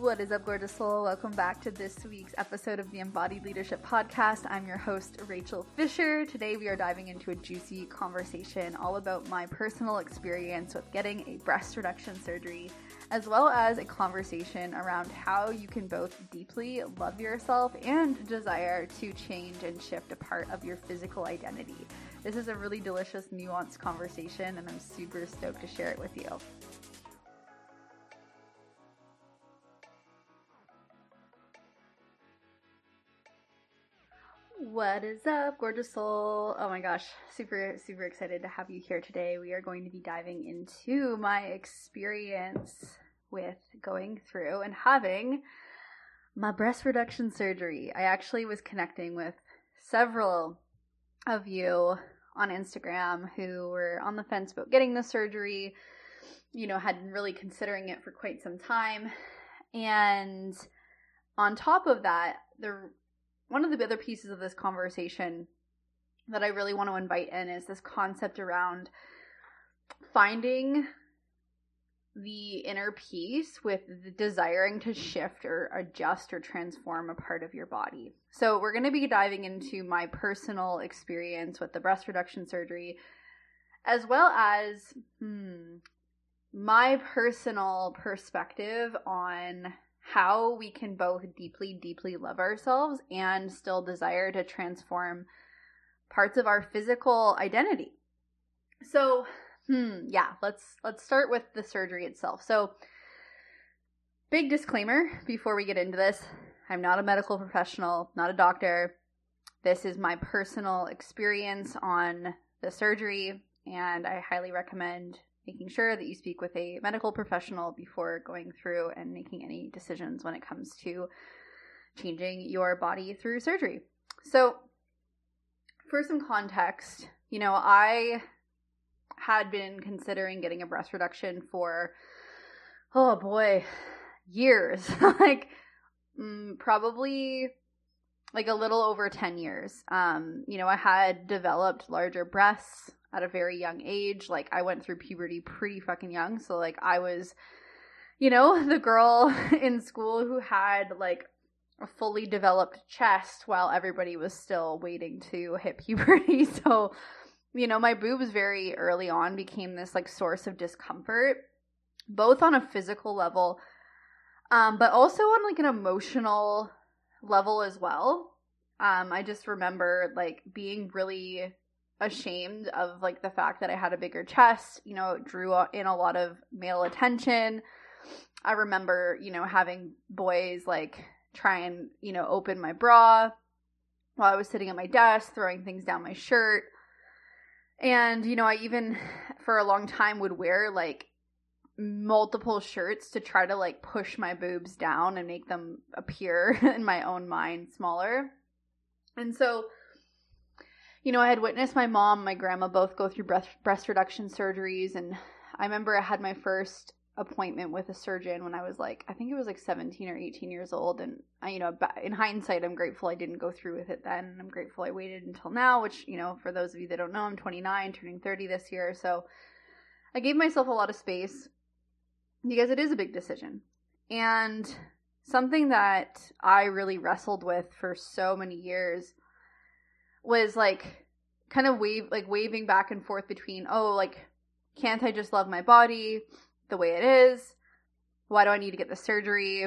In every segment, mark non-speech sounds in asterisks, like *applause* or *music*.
What is up, gorgeous soul? Welcome back to this week's episode of the Embodied Leadership Podcast. I'm your host, Rachael Fisher. Today, we are diving into a juicy conversation all about my personal experience with getting a breast reduction surgery, as well as a conversation around how you can both deeply love yourself and desire to change and shift a part of your physical identity. This is a really delicious, nuanced conversation, and I'm super stoked to share it with you. What is up, gorgeous soul? Oh my gosh, super, super excited to have you here today. We are going to be diving into my experience with going through and having my breast reduction surgery. I actually was connecting with several of you on Instagram who were on the fence about getting the surgery, you know, had been really considering it for quite some time. And on top of that, the one of the other pieces of this conversation that I really want to invite in is this concept around finding the inner peace with desiring to shift or adjust or transform a part of your body. So, we're going to be diving into my personal experience with the breast reduction surgery, as well as hmm, my personal perspective on how we can both deeply, deeply love ourselves and still desire to transform parts of our physical identity. So, hmm, yeah, let's let's start with the surgery itself. So, big disclaimer before we get into this. I'm not a medical professional, not a doctor. This is my personal experience on the surgery, and I highly recommend making sure that you speak with a medical professional before going through and making any decisions when it comes to changing your body through surgery. So, for some context, you know, I had been considering getting a breast reduction for, oh boy, years. *laughs* like, mm, probably like a little over 10 years. Um, you know, I had developed larger breasts at a very young age. Like I went through puberty pretty fucking young. So like I was, you know, *laughs* the girl *laughs* in school who had like a fully developed chest while everybody was still waiting to hit puberty. *laughs* So, you know, my boobs very early on became this like source of discomfort, both on a physical level, um, but also on like an emotional level as well. Um, I just remember like being really ashamed of like the fact that I had a bigger chest. You know, it drew in a lot of male attention. I remember, you know, having boys like try and, you know, open my bra while I was sitting at my desk, throwing things down my shirt. And, you know, I even for a long time would wear like multiple shirts to try to like push my boobs down and make them appear *laughs* in my own mind smaller. And so you know, I had witnessed my mom, my grandma both go through breast breast reduction surgeries, and I remember I had my first appointment with a surgeon when I was like, I think it was like 17 or 18 years old, and I, you know, in hindsight, I'm grateful I didn't go through with it then. I'm grateful I waited until now, which you know, for those of you that don't know, I'm 29, turning 30 this year, so I gave myself a lot of space because it is a big decision, and something that I really wrestled with for so many years was like kind of wave like waving back and forth between oh like can't I just love my body the way it is? Why do I need to get the surgery?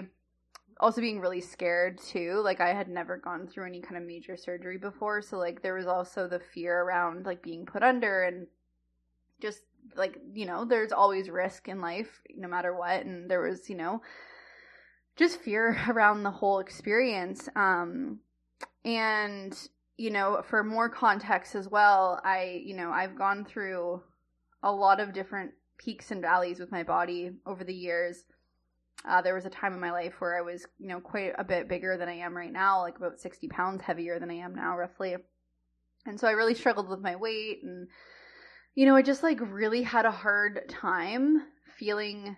Also being really scared too. Like I had never gone through any kind of major surgery before, so like there was also the fear around like being put under and just like, you know, there's always risk in life no matter what and there was, you know, just fear *laughs* around the whole experience. Um and you know, for more context as well, I, you know, I've gone through a lot of different peaks and valleys with my body over the years. Uh, there was a time in my life where I was, you know, quite a bit bigger than I am right now, like about 60 pounds heavier than I am now, roughly. And so I really struggled with my weight. And, you know, I just like really had a hard time feeling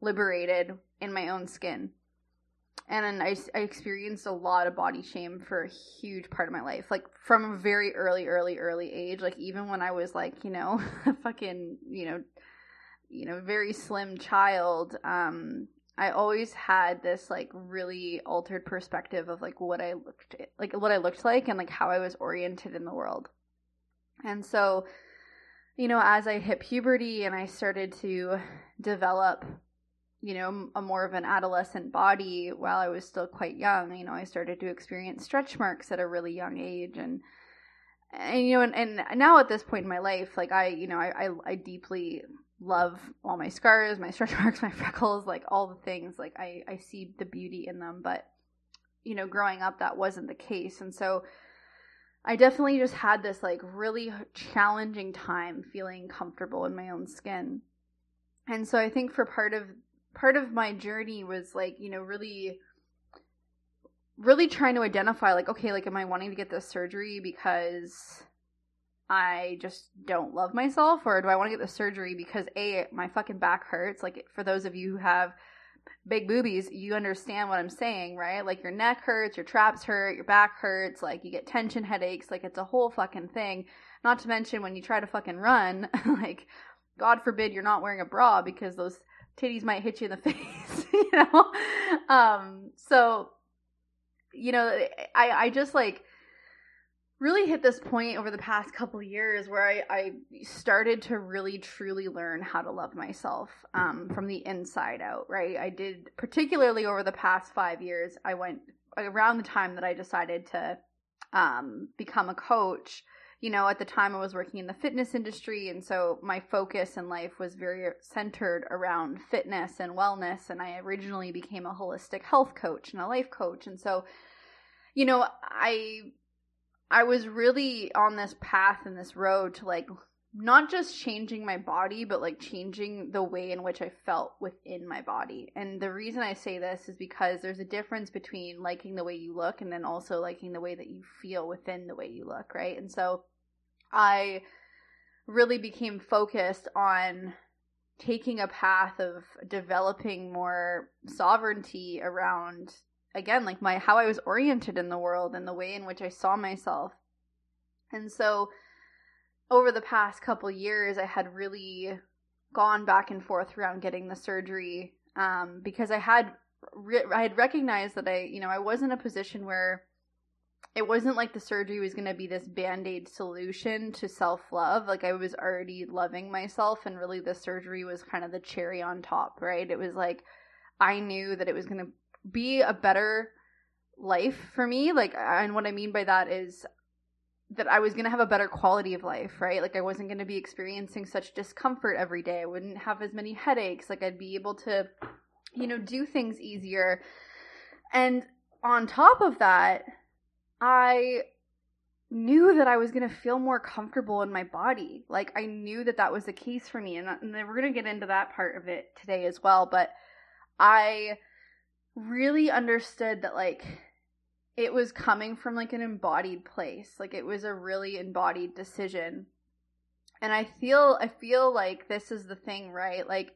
liberated in my own skin and I, I experienced a lot of body shame for a huge part of my life like from a very early early early age like even when i was like you know *laughs* fucking you know you know very slim child um I always had this like really altered perspective of like what I looked like what I looked like and like how I was oriented in the world. And so, you know, as I hit puberty and I started to develop, you know, a more of an adolescent body while I was still quite young, you know, I started to experience stretch marks at a really young age and and you know and, and now at this point in my life like i you know I, I, I deeply love all my scars my *laughs* stretch marks my freckles like all the things like i i see the beauty in them but you know growing up that wasn't the case. And so i definitely just had this like really challenging time feeling comfortable in my own skin. And so i think for part of part of my journey was like you know really really trying to identify like okay like am i wanting to get this surgery because i just don't love myself? Or do i want to get the surgery because a my fucking back hurts? Like for those of you who have big boobies you understand what i'm saying right? Like your neck hurts your traps hurt your back hurts like you get tension headaches like it's a whole fucking thing. Not to mention when you try to fucking run *laughs* like god forbid you're not wearing a bra because those titties might hit you in the *laughs* face *laughs* you know um so you know, I I just like really hit this point over the past couple years where I, I started to really truly learn how to love myself um, from the inside out, right? I did, particularly over the past five years, I went around the time that I decided to um, become a coach. You know, at the time I was working in the fitness industry, and so my focus in life was very centered around fitness and wellness. And I originally became a holistic health coach and a life coach. And so you know, I I was really on this path and this road to like not just changing my body, but like changing the way in which I felt within my body. And the reason I say this is because there's a difference between liking the way you look and then also liking the way that you feel within the way you look, right? And so I really became focused on taking a path of developing more sovereignty around again like my how I was oriented in the world and the way in which I saw myself. And so over the past couple years I had really gone back and forth around getting the surgery um, because I had re- I had recognized that I you know I was in a position where it wasn't like the surgery was going to be this band-aid solution to self-love like i was already loving myself and really the surgery was kind of the cherry on top right it was like i knew that it was going to be a better life for me. Like, and what I mean by that is that I was going to have a better quality of life, right? Like, I wasn't going to be experiencing such discomfort every day. I wouldn't have as many headaches. Like, I'd be able to, you know, do things easier. And on top of that, I knew that I was going to feel more comfortable in my body. Like, I knew that that was the case for me. And, uh, and we're going to get into that part of it today as well. But I really understood that like it was coming from like an embodied place like it was a really embodied decision and i feel i feel like this is the thing right like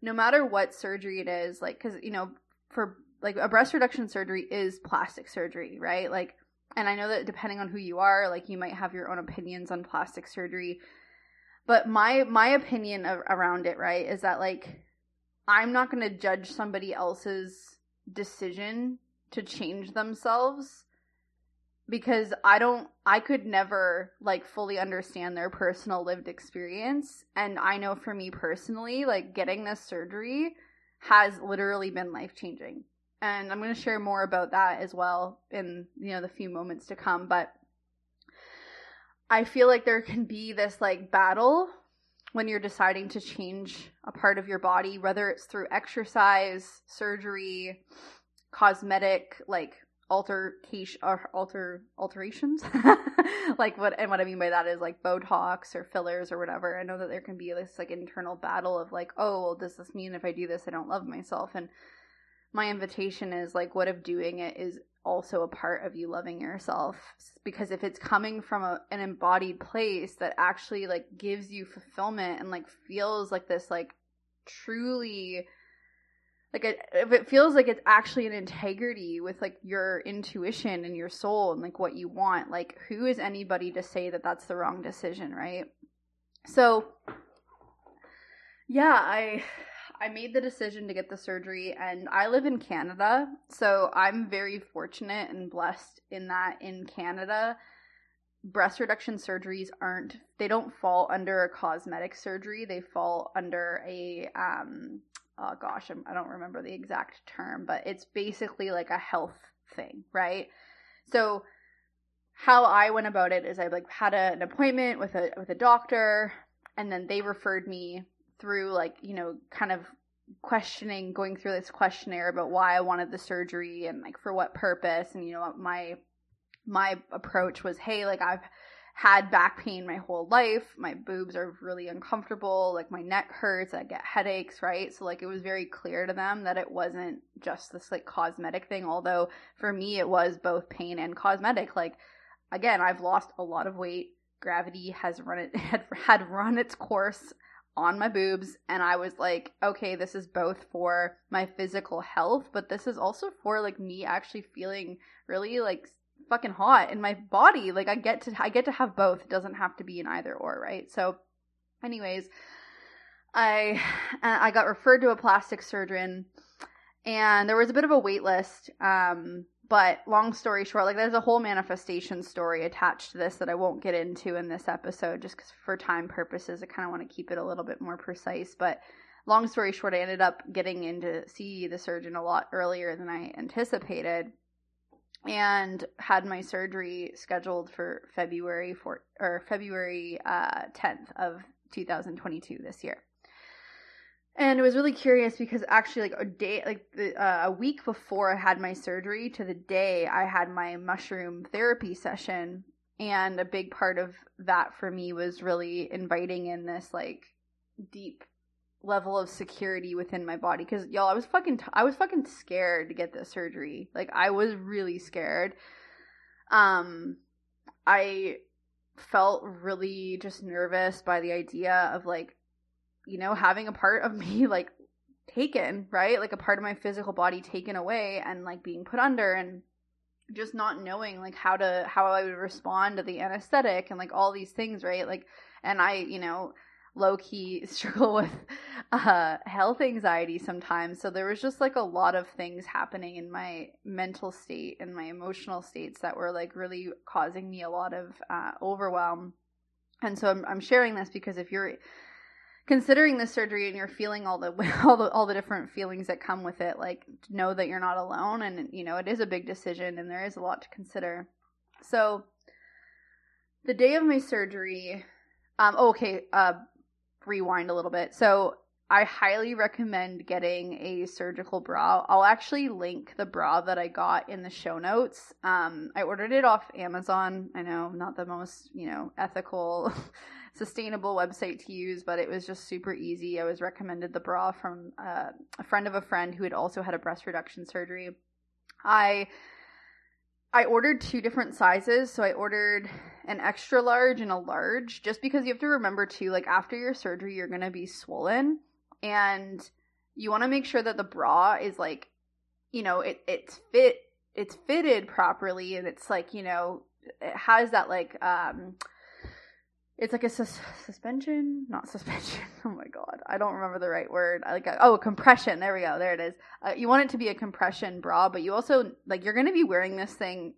no matter what surgery it is like because you know for like a breast reduction surgery is plastic surgery right like and i know that depending on who you are like you might have your own opinions on plastic surgery but my my opinion of, around it right is that like i'm not going to judge somebody else's decision to change themselves because I don't I could never like fully understand their personal lived experience and I know for me personally like getting this surgery has literally been life changing. And I'm going to share more about that as well in you know the few moments to come but I feel like there can be this like battle when you're deciding to change a part of your body, whether it's through exercise, surgery, cosmetic, like altercation or alter alterations? *laughs* Like what and what i mean by that is like botox or fillers or whatever. I know that there can be this like internal battle of like oh well, does this mean if i do this i don't love myself? And my invitation is like what if doing it is also a part of you loving yourself? Because if it's coming from a, an embodied place that actually like gives you fulfillment and like feels like this like truly like if it feels like it's actually an integrity with like your intuition and your soul and like what you want like who is anybody to say that that's the wrong decision right? So yeah i I made the decision to get the surgery, and I live in Canada, so I'm very fortunate and blessed in that in Canada, breast reduction surgeries aren't they don't fall under a cosmetic surgery. They fall under a um oh gosh, I'm, I do not remember the exact term, but it's basically like a health thing, right? So how I went about it is I like had a, an appointment with a with a doctor, and then they referred me through like you know kind of questioning going through this questionnaire about why I wanted the surgery and like for what purpose. And you know my my approach was hey like I've had back pain my whole life. My boobs are really uncomfortable. Like my neck hurts. I get headaches right? So like it was very clear to them that it wasn't just this like cosmetic thing. Although for me it was both pain and cosmetic. Like again I've lost a lot of weight. Gravity has run it *laughs* had had run its course on my boobs and I was like, okay, this is both for my physical health, but this is also for like me actually feeling really like fucking hot in my body. Like I get to I get to have both. It doesn't have to be an either or, right? So anyways, I I got referred to a plastic surgeon and there was a bit of a wait list um but long story short, like there's a whole manifestation story attached to this that I won't get into in this episode just cuz for time purposes I kind of want to keep it a little bit more precise, but long story short, I ended up getting in to see the surgeon a lot earlier than I anticipated and had my surgery scheduled for February for or February uh, 10th of 2022 this year and it was really curious because actually like a day like the, uh, a week before i had my surgery to the day i had my mushroom therapy session. And a big part of that for me was really inviting in this like deep level of security within my body. Because y'all i was fucking t- i was fucking scared to get this surgery. Like i was really scared. Um i felt really just nervous by the idea of like you know, having a part of *laughs* me like taken, right? Like a part of my physical body taken away and like being put under and just not knowing like how to how I would respond to the anesthetic and like all these things, right? Like and I, you know, low key *laughs* struggle with uh health anxiety sometimes. So there was just like a lot of things happening in my mental state and my emotional states that were like really causing me a lot of uh overwhelm. And so I'm I'm sharing this because if you're considering the surgery and you're feeling all the *laughs* all the all the different feelings that come with it like know that you're not alone and you know it is a big decision and there is a lot to consider so the day of my surgery um oh, okay uh rewind a little bit so I highly recommend getting a surgical bra. I'll actually link the bra that I got in the show notes. Um, I ordered it off Amazon. I know, not the most, you know, ethical *laughs* sustainable website to use, but it was just super easy. I was recommended the bra from uh, a friend of a friend who had also had a breast reduction surgery. I I ordered two different sizes, so I ordered an extra large and a large just because you have to remember too like after your surgery you're going to be swollen and you want to make sure that the bra is like you know, it it's fit it's fitted properly and it's like, you know, it has that like um it's like a sus- suspension, not suspension. *laughs* Oh my god, I don't remember the right word. I like a, oh, a compression. There we go. There it is. Uh, you want it to be a compression bra, but you also like you're going to be wearing this thing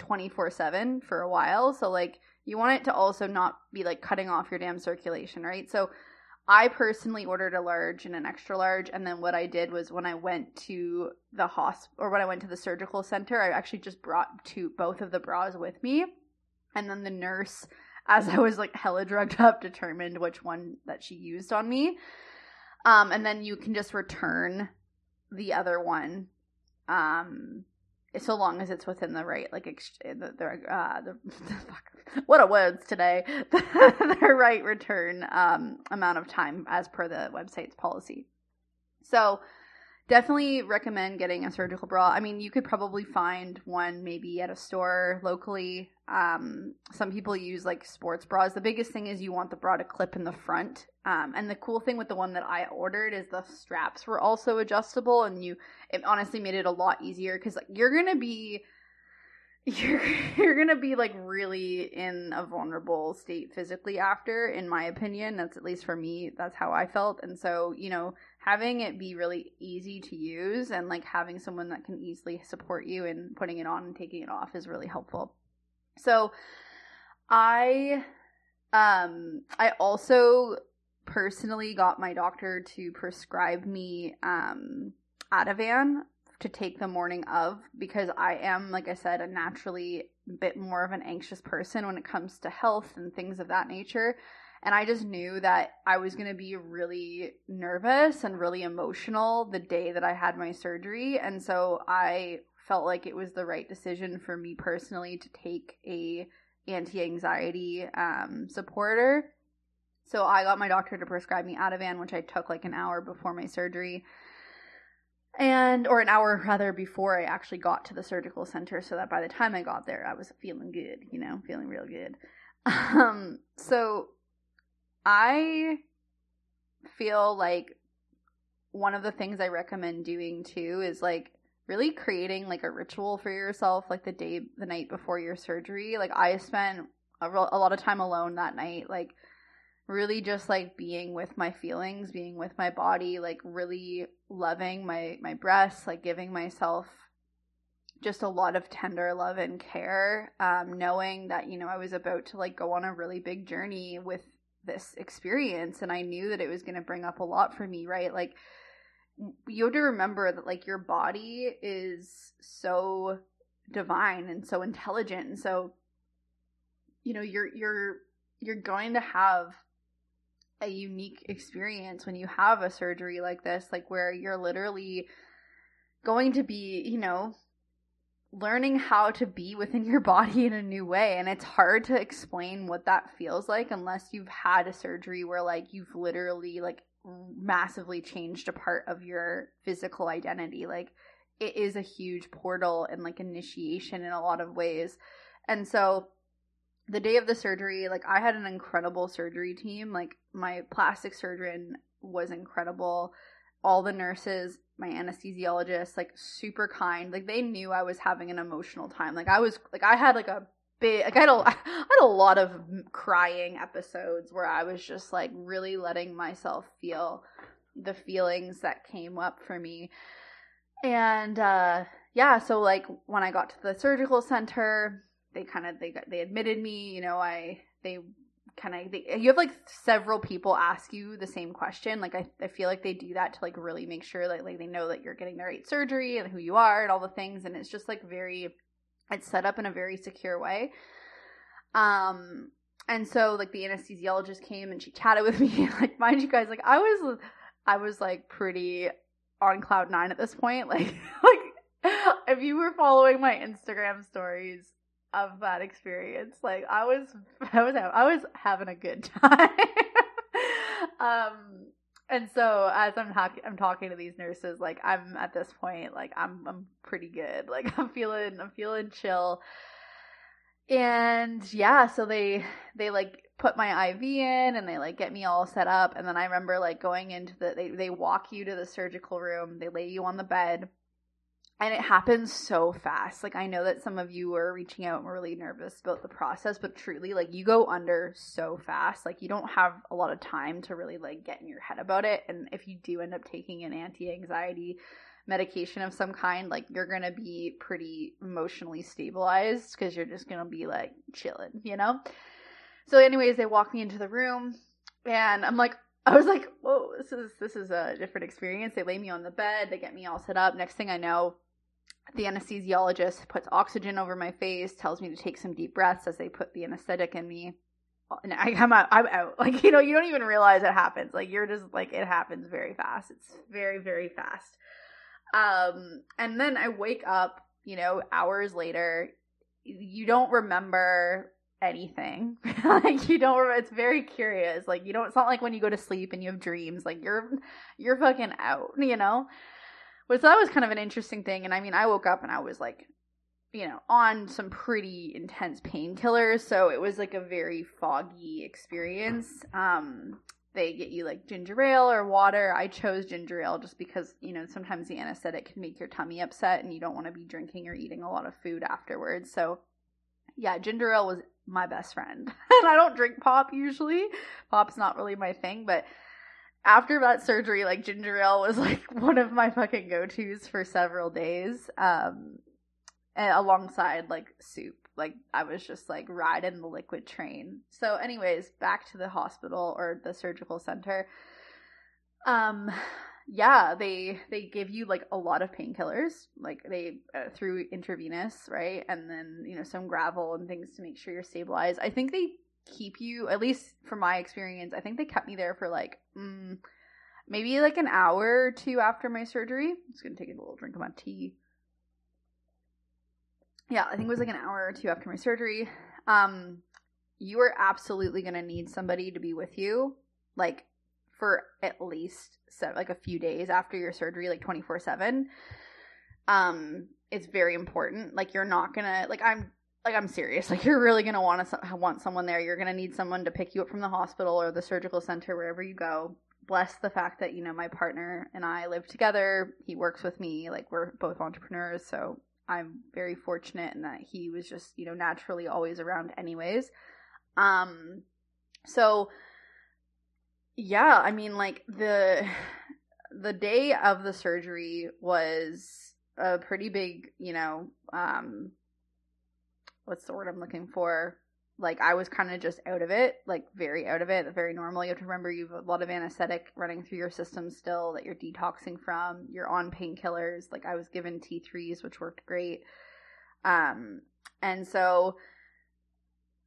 24/7 for a while, so like you want it to also not be like cutting off your damn circulation, right? So I personally ordered a large and an extra large, and then what I did was when I went to the hospital or when I went to the surgical center, I actually just brought two both of the bras with me, and then the nurse as I was like hella drugged up, determined which one that she used on me. Um, and then you can just return the other one, um, so long as it's within the right, like, ex- the, the, uh, the, *laughs* what a words today, *laughs* the, the right return, um, amount of time as per the website's policy. So, definitely recommend getting a surgical bra. I mean, you could probably find one maybe at a store locally. Um, some people use like sports bras. The biggest thing is you want the bra to clip in the front. Um, and the cool thing with the one that I ordered is the straps were also adjustable, and you it honestly made it a lot easier because like you're gonna be *laughs* you're you're gonna be like really in a vulnerable state physically after in my opinion that's at least for me that's how i felt and so you know having it be really easy to use and like having someone that can easily support you in putting it on and taking it off is really helpful. So I um I also personally got my doctor to prescribe me um Ativan to take the morning of because I am like I said a naturally bit more of an anxious person when it comes to health and things of that nature and I just knew that I was going to be really nervous and really emotional the day that I had my surgery. And so I felt like it was the right decision for me personally to take a anti-anxiety um, supporter. So I got my doctor to prescribe me Ativan, which I took like an hour before my surgery. And, or an hour rather before I actually got to the surgical center, so that by the time I got there, I was feeling good, you know, feeling real good. *laughs* Um, so I feel like one of the things I recommend doing too is like really creating like a ritual for yourself like the day the night before your surgery. Like I spent a, a lot of time alone that night like really just like being with my feelings, being with my body, like really loving my my breasts, like giving myself just a lot of tender love and care um knowing that you know I was about to like go on a really big journey with this experience and I knew that it was going to bring up a lot for me, right? Like you have to remember that like your body is so divine and so intelligent and so you know you're you're you're going to have a unique experience when you have a surgery like this like where you're literally going to be you know learning how to be within your body in a new way and it's hard to explain what that feels like unless you've had a surgery where like you've literally like massively changed a part of your physical identity. Like it is a huge portal and like initiation in a lot of ways. And so the day of the surgery like i had an incredible surgery team. Like my plastic surgeon was incredible all the nurses my anesthesiologist like super kind. Like they knew i was having an emotional time. Like i was like i had like a big like i had a, *laughs* I had a lot of crying episodes where i was just like really letting myself feel the feelings that came up for me. And uh yeah so like when i got to the surgical center they kind of they they admitted me you know i they kind of you have like several people ask you the same question like I, I feel like they do that to like really make sure that like they know that you're getting the right surgery and who you are and all the things and it's just like very it's set up in a very secure way. Um and so like the anesthesiologist came and she chatted with *laughs* me like mind you guys like i was i was like pretty on cloud nine at this point *laughs* like like if you were following my instagram stories of that experience. Like I was, *laughs* I was, I was having a good time. *laughs* um, and so as I'm talking, I'm talking to these nurses, like I'm at this point, like I'm, I'm pretty good. *laughs* Like I'm feeling, I'm feeling chill. And yeah, so they, they like put my IV in and they like get me all set up. And then I remember like going into the, they, they walk you to the surgical room, they lay you on the bed and it happens so fast. Like I know that some of you are reaching out and were really nervous about the process, but truly like you go under so fast. Like you don't have a lot of time to really like get in your head about it. And if you do end up taking an anti-anxiety medication of some kind, like you're going to be pretty emotionally stabilized cuz you're just going to be like chilling, you know? So anyways, they walk me into the room and I'm like I was like, "Whoa, this is this is a different experience." They lay me on the bed, they get me all set up. Next thing I know, the anesthesiologist puts oxygen over my face, tells me to take some deep breaths as they put the anesthetic in me. And I *laughs* come out, I'm out. Like, you know, you don't even realize it happens. Like, you're just like, it happens very fast. It's very, very fast. Um, and then I wake up, you know, hours later. You don't remember anything. *laughs* like you don't it's very curious. Like you don't it's not like when you go to sleep and you have dreams. Like you're you're fucking out, you know? Which that was kind of an interesting thing. And I mean, I woke up and I was like, you know, on some pretty intense painkillers. So it was like a very foggy experience. Um, they get you like ginger ale or water. I chose ginger ale just because, you know, sometimes the anesthetic can make your tummy upset and you don't want to be drinking or eating a lot of food afterwards. So, yeah, ginger ale was my best friend. *laughs* and I don't drink pop usually. Pop's not really my thing, but after that surgery, like ginger ale was like *laughs* one of my fucking go tos for several days. Um, alongside like soup. Like I was just like riding the liquid train. So, anyways, back to the hospital or the surgical center. Um, yeah, they they give you like a lot of painkillers, like they uh, through intravenous, right? And then you know some Gravol and things to make sure you're stabilized. I think they keep you, at least from my experience, I think they kept me there for like mm, maybe like an hour or two after my surgery. I'm just gonna take a little drink of my tea. Yeah, I think it was like an hour or two after my surgery. Um, you are absolutely gonna need somebody to be with you, like for at least seven, like a few days after your surgery, like twenty four seven. Um, it's very important. Like you're not gonna like I'm like I'm serious. *laughs* Like you're really gonna want to want someone there. You're gonna need someone to pick you up from the hospital or the surgical center wherever you go. Bless the fact that you know my partner and I live together. He works with me. Like we're both entrepreneurs, so I'm very fortunate in that he was just you know naturally always around anyways. Um, so yeah, I mean like the *sighs* the day of the surgery was a pretty big you know um what's the word I'm looking for? Like I was kind of just out of it, like very out of it, very normal. You have to remember you have a lot of anesthetic running through your system still that you're detoxing from. You're on painkillers. Like I was given T3s, which worked great. Um, and so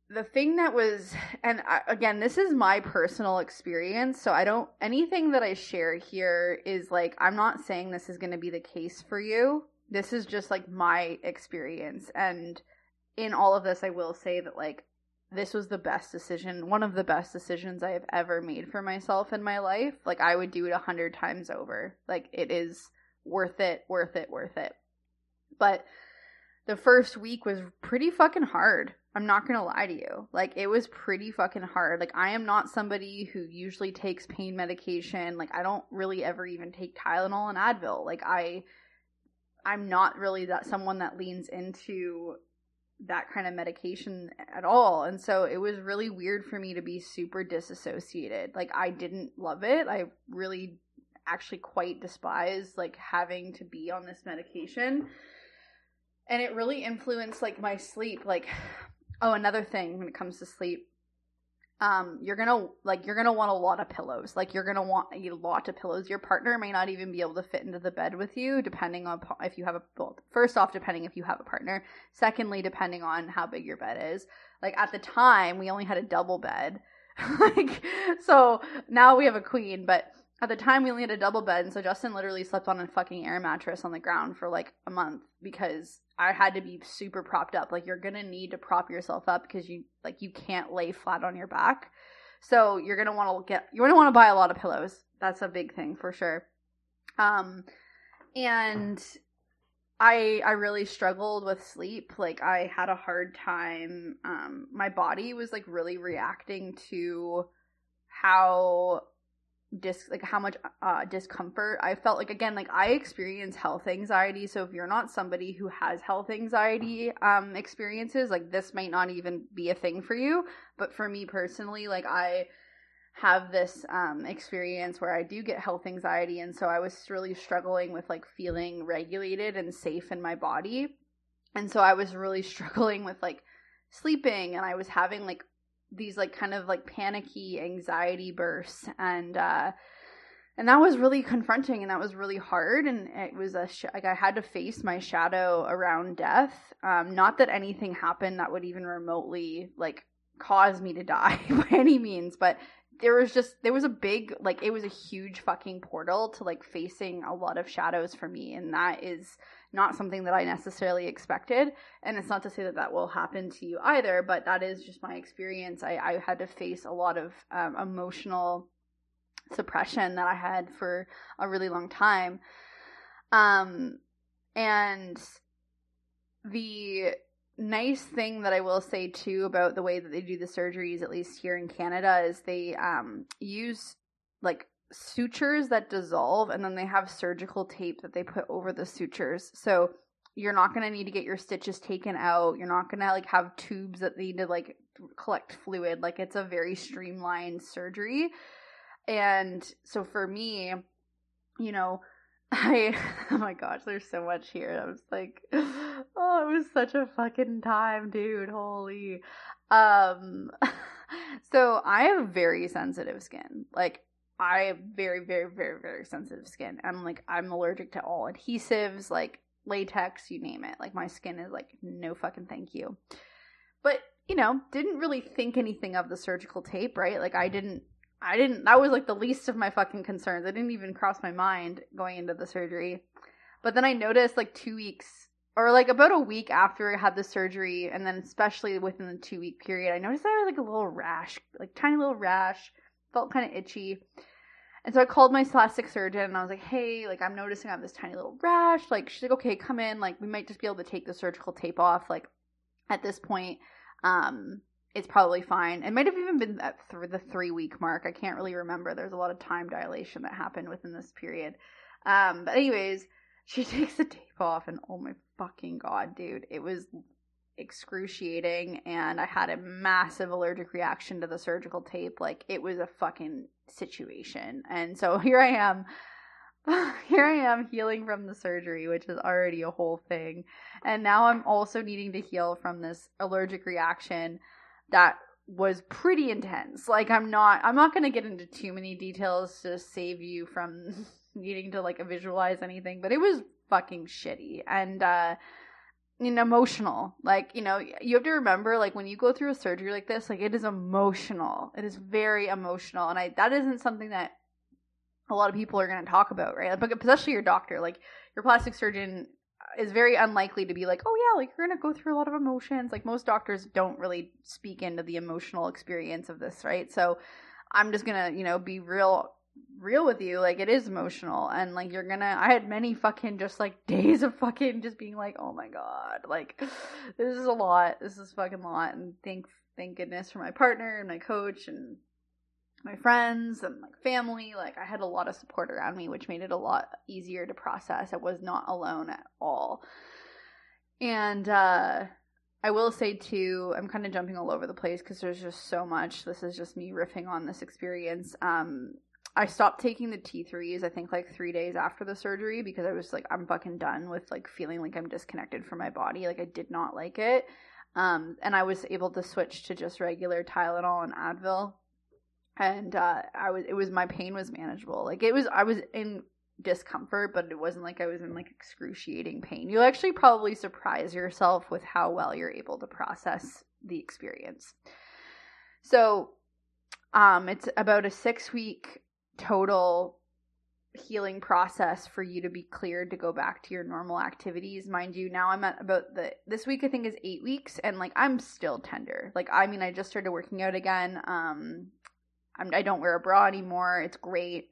the thing that was and I, again this is my personal experience so i don't anything that i share here is like i'm not saying this is going to be the case for you this is just like my experience and in all of this, I will say that like this was the best decision, one of the best decisions I have ever made for myself in my life. Like I would do it a hundred times over. Like it is worth it, worth it, worth it. But the first week was pretty fucking hard. I'm not gonna lie to you. Like it was pretty fucking hard. Like I am not somebody who usually takes pain medication. Like I don't really ever even take Tylenol and Advil. Like I I'm not really that someone that leans into that kind of medication at all. And so it was really weird for me to be super disassociated. Like I didn't love it. I really actually quite despise like having to be on this medication. And it really influenced like my sleep. Like *sighs* oh, another thing when it comes to sleep um you're gonna like you're gonna want a lot of pillows. Like you're gonna want a lot of pillows. Your partner may not even be able to fit into the bed with you depending on if you have a well, first off depending if you have a partner. Secondly depending on how big your bed is. Like at the time we only had a double bed. *laughs* Like so now we have a queen but at the time we only had a double bed and so justin literally slept on a fucking air mattress on the ground for like a month because I had to be super propped up. Like you're gonna need to prop yourself up because you like you can't lay flat on your back. So you're gonna want to get you're gonna want to buy a lot of pillows. That's a big thing for sure. Um, and I I really struggled with sleep. Like I had a hard time. Um, my body was like really reacting to how dis like how much uh discomfort. I felt like again like i experience health anxiety so if you're not somebody who has health anxiety um experiences like this might not even be a thing for you. But for me personally like i have this um experience where i do get health anxiety and so i was really struggling with like feeling regulated and safe in my body. And so i was really *laughs* struggling with like sleeping and i was having like these like kind of like panicky anxiety bursts and uh and that was really confronting and that was really hard and it was a sh- like i had to face my shadow around death. Um not that anything happened that would even remotely like cause me to die *laughs* by any means but there was just there was a big like it was a huge fucking portal to like facing a lot of shadows for me and that is not something that I necessarily expected. And it's not to say that that will happen to you either, but that is just my experience. I, I had to face a lot of um, emotional suppression that I had for a really long time. Um, and the nice thing that I will say too about the way that they do the surgeries, at least here in Canada, is they um, use like sutures that dissolve and then they have surgical tape that they put over the sutures. So you're not going to need to get your stitches taken out. You're not going to like have tubes that they need to like collect fluid. Like it's a very streamlined surgery. and so for me, you know, I *laughs* oh my gosh, there's so much here. I was like, *laughs* oh, it was such a fucking time, dude. Holy. Um *laughs* so I have very sensitive skin. Like I have very, very, very, very sensitive skin. I'm like I'm allergic to all adhesives, like latex, you name it. Like my skin is like no fucking thank you. But, you know, didn't really think anything of the surgical tape, right? Like I didn't I didn't that was like the least of my fucking concerns. I didn't even cross my mind going into the surgery. But then I noticed like 2 weeks or like about a week after I had the surgery and then especially within the 2 week period, I noticed I had like a little rash, like tiny little rash, felt kind of itchy. And so I called my plastic surgeon and I was like, hey, like I'm noticing I have this tiny little rash. Like she's like, okay, come in. Like we might just be able to take the surgical tape off. Like at this point, um, it's probably fine. It might have even been at th- the three week mark. I can't really remember. There's a lot of time dilation that happened within this period. Um, but anyways, *laughs* she takes the tape off, and oh my fucking god, dude, it was excruciating, and I had a massive allergic reaction to the surgical tape. Like it was a fucking situation, and so *laughs* here I am. *laughs* Here I am healing from the surgery, which is already a whole thing. And now I'm also needing to heal from this allergic reaction that was pretty intense. Like I'm not I'm not going to get into too many details to save you from *laughs* needing to like visualize anything, but it was fucking shitty and uh and emotional. Like, you know, you have to remember like when you go through a surgery like this, like it is emotional. It is very emotional and I that isn't something that a lot of people are going to talk about, right? But especially your doctor, like your plastic surgeon is very unlikely to be like, oh yeah, like you're gonna go through a lot of emotions. Like most doctors don't really speak into the emotional experience of this, right? So I'm just gonna, you know, be real real with you like it is emotional and like you're gonna i had many fucking just like *laughs* days of fucking just being like oh my god like this is a lot this is fucking lot and thank thank goodness for my partner and my coach and my friends and like family like i had a lot of support around me which made it a lot easier to process. I was not alone at all. And uh i will say too i'm kind of jumping all over the place because there's just so much. This is just me riffing on this experience. Um i stopped taking the t3s i think like three days after the surgery because i was like i'm fucking done with like feeling like i'm disconnected from my body. Like i did not like it. Um and i was able to switch to just regular tylenol and advil and uh, I was it was my pain was manageable. Like it was I was in discomfort, but it wasn't like I was in like excruciating pain. You'll actually probably surprise yourself with how well you're able to process the experience. So, um, it's about a six week total healing process for you to be cleared to go back to your normal activities mind you now i'm at about the this week i think is eight weeks and like i'm still tender like i mean i just started working out again um I'm, I don't wear a bra anymore. It's great,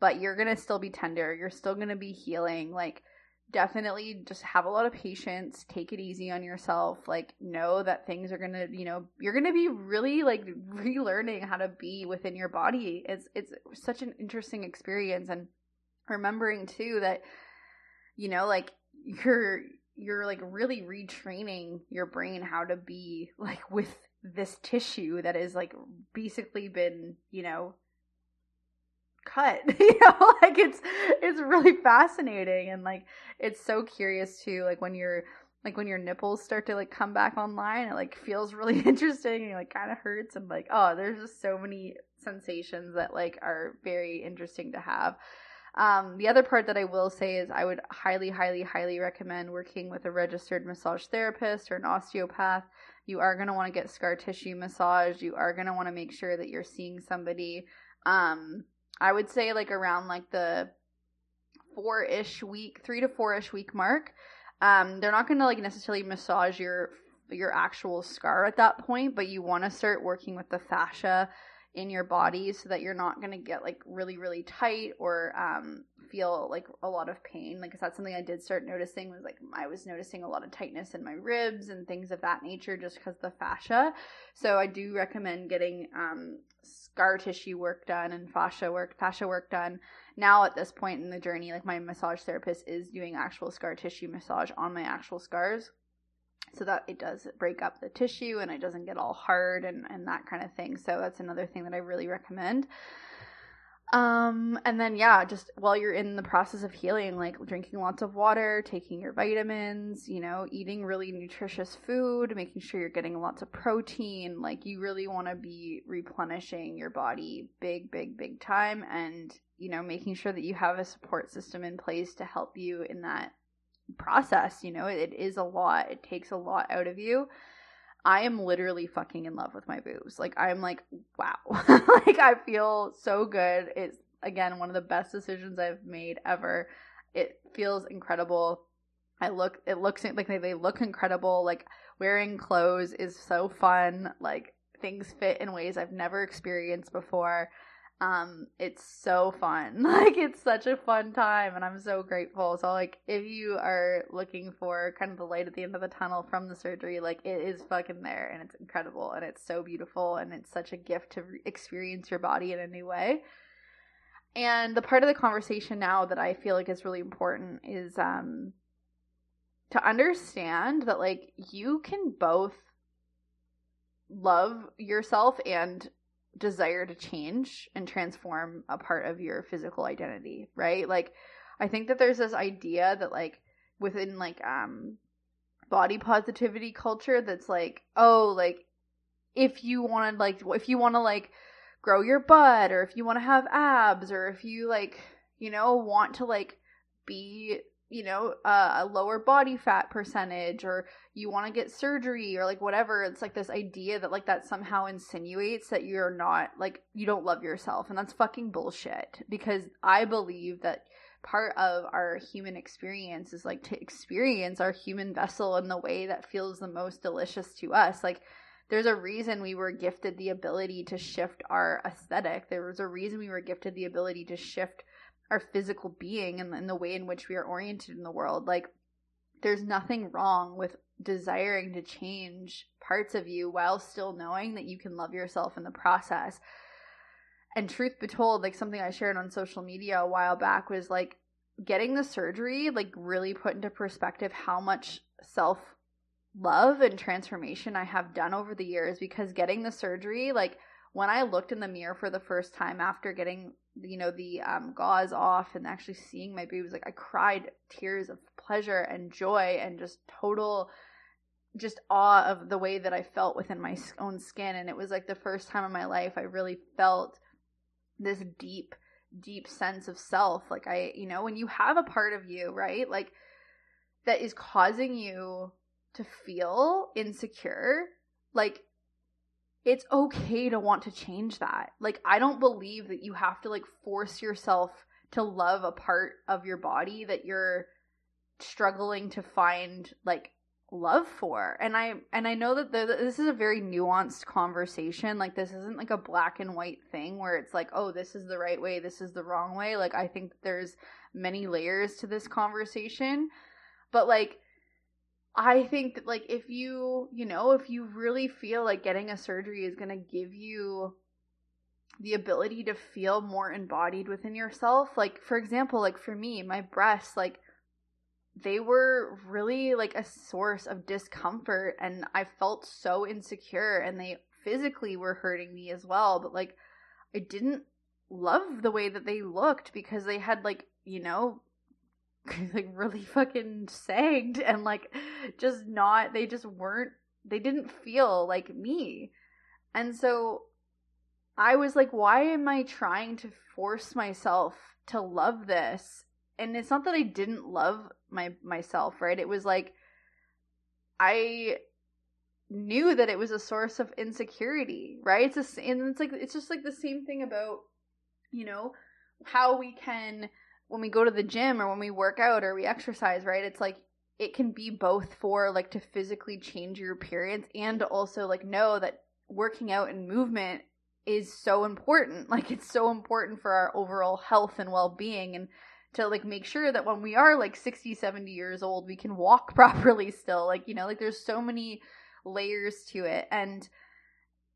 but you're gonna still be tender. You're still gonna be healing. Like, definitely just have a lot of patience. Take it easy on yourself. Like, know that things are gonna, you know, you're gonna be really like *laughs* relearning how to be within your body. It's it's such an interesting experience, and remembering too that, you know, like *laughs* you're you're like really retraining your brain how to be *laughs* like with this tissue that is like basically been, you know, cut. *laughs* you know, like it's it's really fascinating and like it's so curious too, like when you're like when your nipples start to like come back online, it like feels really *laughs* interesting and like kind of hurts and like oh, there's just so many sensations that like are very interesting to have. Um, the other part that I will say is I would highly, highly, highly recommend working with a registered massage therapist or an osteopath you are going to want to get scar tissue massage. You are going to want to make sure that you're seeing somebody. Um, I would say like around like the four ish week, three to four ish week mark. Um, they're not going to like necessarily massage your your actual scar at that point, but you want to start working with the fascia in your body so that you're not going to get like really really tight or um, feel like a lot of pain like that's something i did start noticing was like i was noticing a lot of tightness in my ribs and things of that nature just because the fascia so i do recommend getting um, scar tissue work done and fascia work fascia work done now at this point in the journey like my massage therapist is doing actual scar tissue massage on my actual scars so that it does break up the tissue and it doesn't get all hard and, and that kind of thing. So that's another thing that I really recommend. Um, and then yeah, just while you're in the process of healing, like drinking lots of water, taking your vitamins, you know, eating really nutritious food, making sure you're getting lots of protein. Like you really want to be replenishing your body big, big, big time and, you know, making sure that you have a support system in place to help you in that process. You know, it is a lot. It takes a lot out of you. I am literally fucking in love with my boobs. Like I'm like, wow. *laughs* like I feel so good. It's again one of the best decisions I've made ever. It feels incredible. I look it looks like they look incredible. Like wearing clothes is so fun. Like things fit in ways I've never experienced before. Um, it's so fun. *laughs* Like it's such a fun time and I'm so grateful. So like if you are looking for kind of the light at the end of the tunnel from the surgery, like it is fucking there and it's incredible and it's so beautiful and it's such a gift to experience your body in a new way. And the part of the conversation now that I feel like is really important is um to understand that like you can both love yourself and desire to change and transform a part of your physical identity, right? Like I think that there's this idea that like within like um body positivity culture that's like, oh, like if you want to like if you want to like grow your butt or if you want to have abs or if you like, you know, want to like be you know, uh, a lower body fat percentage or you want to get surgery or like whatever. It's like this idea that like that somehow insinuates that you're not like you don't love yourself. And that's fucking bullshit because I believe that part of our human experience is like to experience our human vessel in the way that feels the most delicious to us. Like there's a reason we were gifted the ability to shift our aesthetic. There was a reason we were gifted the ability to shift our physical being and, and the way in which we are oriented in the world. Like, there's nothing wrong with desiring to change parts of you while still knowing that you can love yourself in the process. And truth be told, like something I shared on social media a while back was like getting the surgery, like really put into perspective how much self love and transformation I have done over the years because getting the surgery, like when I looked in the mirror for the first time after getting you know the um, gauze off and actually seeing my boobs like i cried tears of pleasure and joy and just total just awe of the way that i felt within my own skin. And it was like the first time in my life i really felt this deep deep sense of self. Like i you know when you have a part of you right like that is causing you to feel insecure like it's okay to want to change that. Like I don't believe that you have to like force yourself to love a part of your body that you're struggling to find like love for. And i and i know that the, this is a very nuanced conversation. Like this isn't like a black and white thing where it's like oh this is the right way this is the wrong way. Like i think there's many layers to this conversation. But like I think that like if you, you know, if you really feel like getting a surgery is going to give you the ability to feel more embodied within yourself, like for example, like for me, my breasts like they were really like a source of discomfort and I felt so insecure and they physically were hurting me as well, but like I didn't love the way that they looked because they had like, you know, *laughs* like really fucking sagged *laughs* and like just not they just weren't they didn't feel like me. And so I was like why am I trying to force myself to love this? And it's not that I didn't love my myself, right? It was like I knew that it was a source of insecurity, right? It's a, and it's like it's just like the same thing about you know how we can when we go to the gym or when we work out or we exercise, right? It's like it can be both for like to physically change your appearance and to also like know that working out and movement is so important. *laughs* Like it's so important for our overall health and well-being and to like make sure that when we are like 60, 70 years old, we can walk *laughs* properly still. Like, you know, like there's so many layers to it and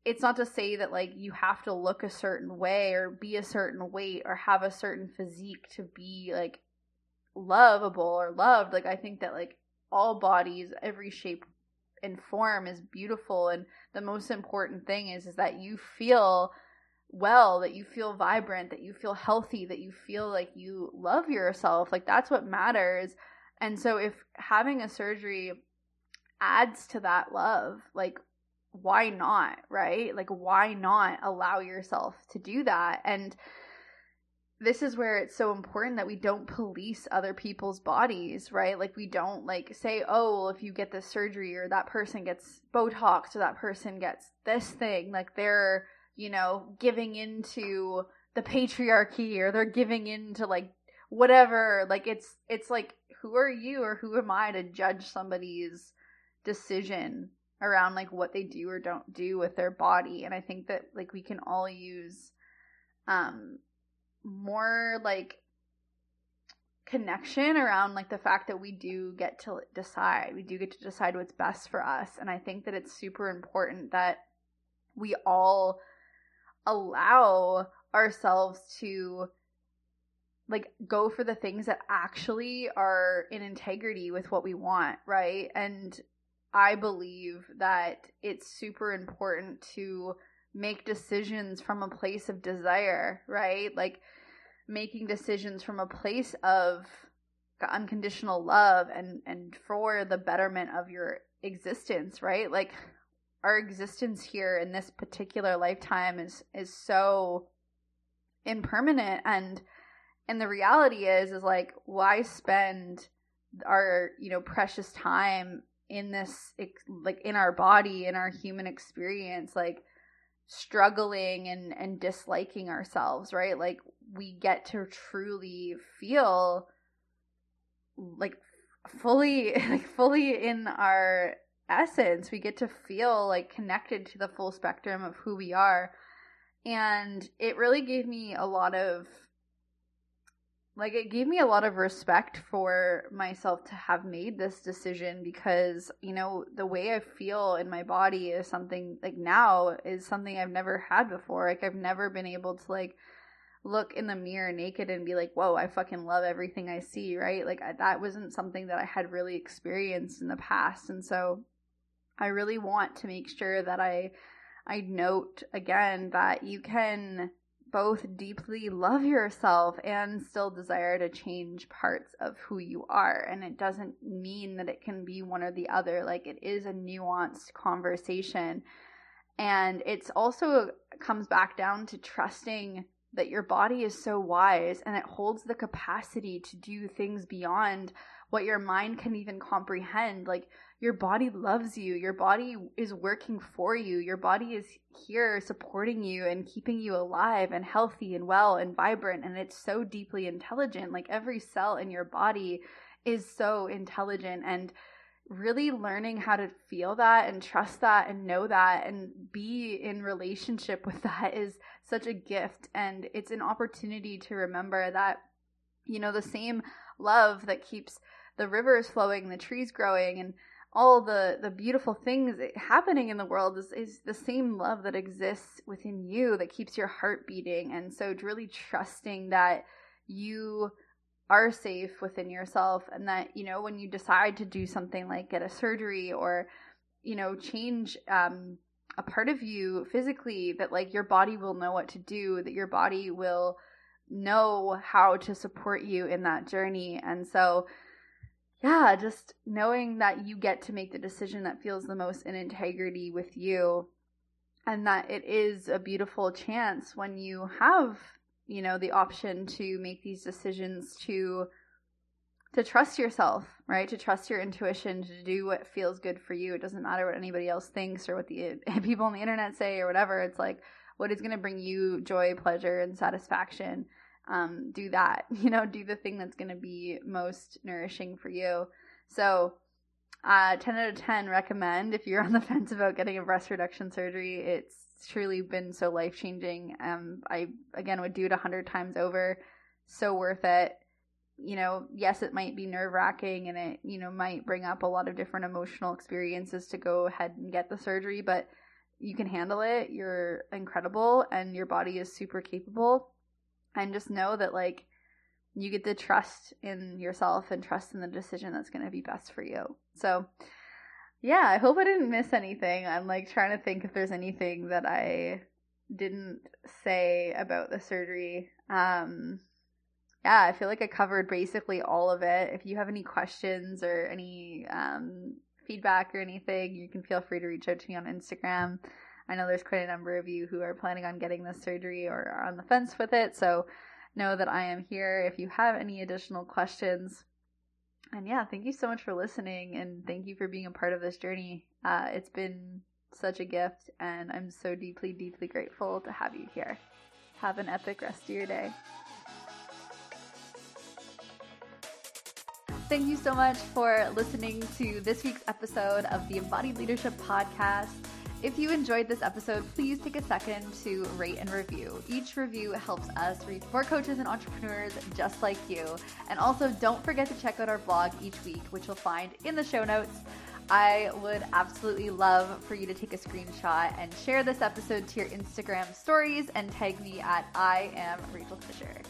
it's not to say that like you have to look a certain way or be a certain weight or have a certain physique to be like lovable or loved like i think that like all bodies every shape and form is beautiful and the most important thing is is that you feel well, that you feel vibrant, that you feel healthy, that you feel like you love yourself. Like that's what matters. And so if having a surgery adds to that love, like why not, right? Like why not allow yourself to do that? And this is where it's so important that we don't police other people's bodies, right? Like we don't like say, "Oh, well, if you get this surgery or that person gets botox or that person gets this thing," like they're, you know, giving into the patriarchy or they're giving into like whatever. Like it's it's like who are you or who am I to judge somebody's decision around like what they do or don't do with their body? And I think that like we can all use um more like connection around like the fact that we do get to decide we do get to decide what's best for us and i think that it's super important that we all allow ourselves to like go for the things that actually are in integrity with what we want right and i believe that it's super important to make decisions from a place of desire right? Like making decisions from a place of unconditional love and and for the betterment of your existence right? Like our existence here in this particular lifetime is is so impermanent. And and the reality is is like why spend our you know precious time in this like in our body in our human experience like struggling and and disliking ourselves right? Like we get to truly feel like fully *laughs* like fully in our essence. We get to feel like connected to the full spectrum of who we are. And it really gave me a lot of like it gave me a lot of respect for myself to have made this decision because you know the way i feel in my body is something like now is something i've never had before. Like i've never been able to like look in the mirror naked and be like whoa i fucking love everything i see right? Like I, that wasn't something that i had really experienced in the past. And so i really want to make sure that i i note again that you can both deeply love yourself and still desire to change parts of who you are. And it doesn't mean that it can be one or the other. Like it is a nuanced conversation. And it's also comes back down to trusting that your body is so wise and it holds the capacity to do things beyond what your mind can even comprehend. Like your body loves you. Your body is working for you. Your body is here supporting you and keeping you alive and healthy and well and vibrant. And it's so deeply intelligent. Like every cell in your body is so intelligent. And really learning how to feel that and trust that and know that and be in relationship with that *laughs* is such a gift. And it's an opportunity to remember that, you know, the same love that keeps the rivers flowing, the trees growing, and all the the beautiful things happening in the world is, is the same love that exists within you that keeps your heart beating. And so really trusting that you are safe within yourself and that you know when you decide to do something like get a surgery or you know change um, a part of you physically that like your body will know what to do that your body will know how to support you in that journey. And so yeah, just knowing that you get to make the decision that feels the most in integrity with you and that it is a beautiful chance when you have, you know, the option to make these decisions to to trust yourself, right? To trust your intuition, to do what feels good for you. It doesn't matter what anybody else thinks or what the *laughs* people on the internet say or whatever. It's like what is going to bring you joy, pleasure, and satisfaction um, do that. *laughs* You know, do the thing that's going to be most nourishing for you. So, uh, 10 out of 10 recommend if you're *laughs* on the fence about getting a breast reduction surgery. It's truly been so life changing. Um, I, again, would do it 100 times over. So worth it. You know, yes, it might be nerve wracking and it, you know, might bring up a lot of different emotional experiences to go ahead and get the surgery, but you can handle it. You're incredible and your body is super capable and just know that like you get to trust in yourself and trust in the decision that's going to be best for you. So, yeah, I hope I didn't miss anything. I'm like trying to think if there's anything that I didn't say about the surgery. Um, yeah, I feel like I covered basically all of it. If you have any questions or any um, feedback or anything, you can feel free to reach out to me on Instagram. I know there's quite a number of you who are planning on getting this surgery or are on the fence with it. So know that I am here if you have any additional questions. And yeah, thank you so much for listening and thank you for being a part of this journey. Uh, it's been such a gift, and I'm so deeply, deeply grateful to have you here. Have an epic rest of your day. Thank you so much for listening to this week's episode of the Embodied Leadership Podcast. If you enjoyed this episode, please take a second to rate and review. Each review helps us reach more coaches and entrepreneurs just like you. And also, don't forget to check out our blog each week, which you'll find in the show notes. I would absolutely love for you to take a screenshot and share this episode to your Instagram stories and tag me at I am Rachael Fisher.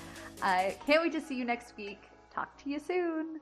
I can't wait to see you next week. Talk to you soon.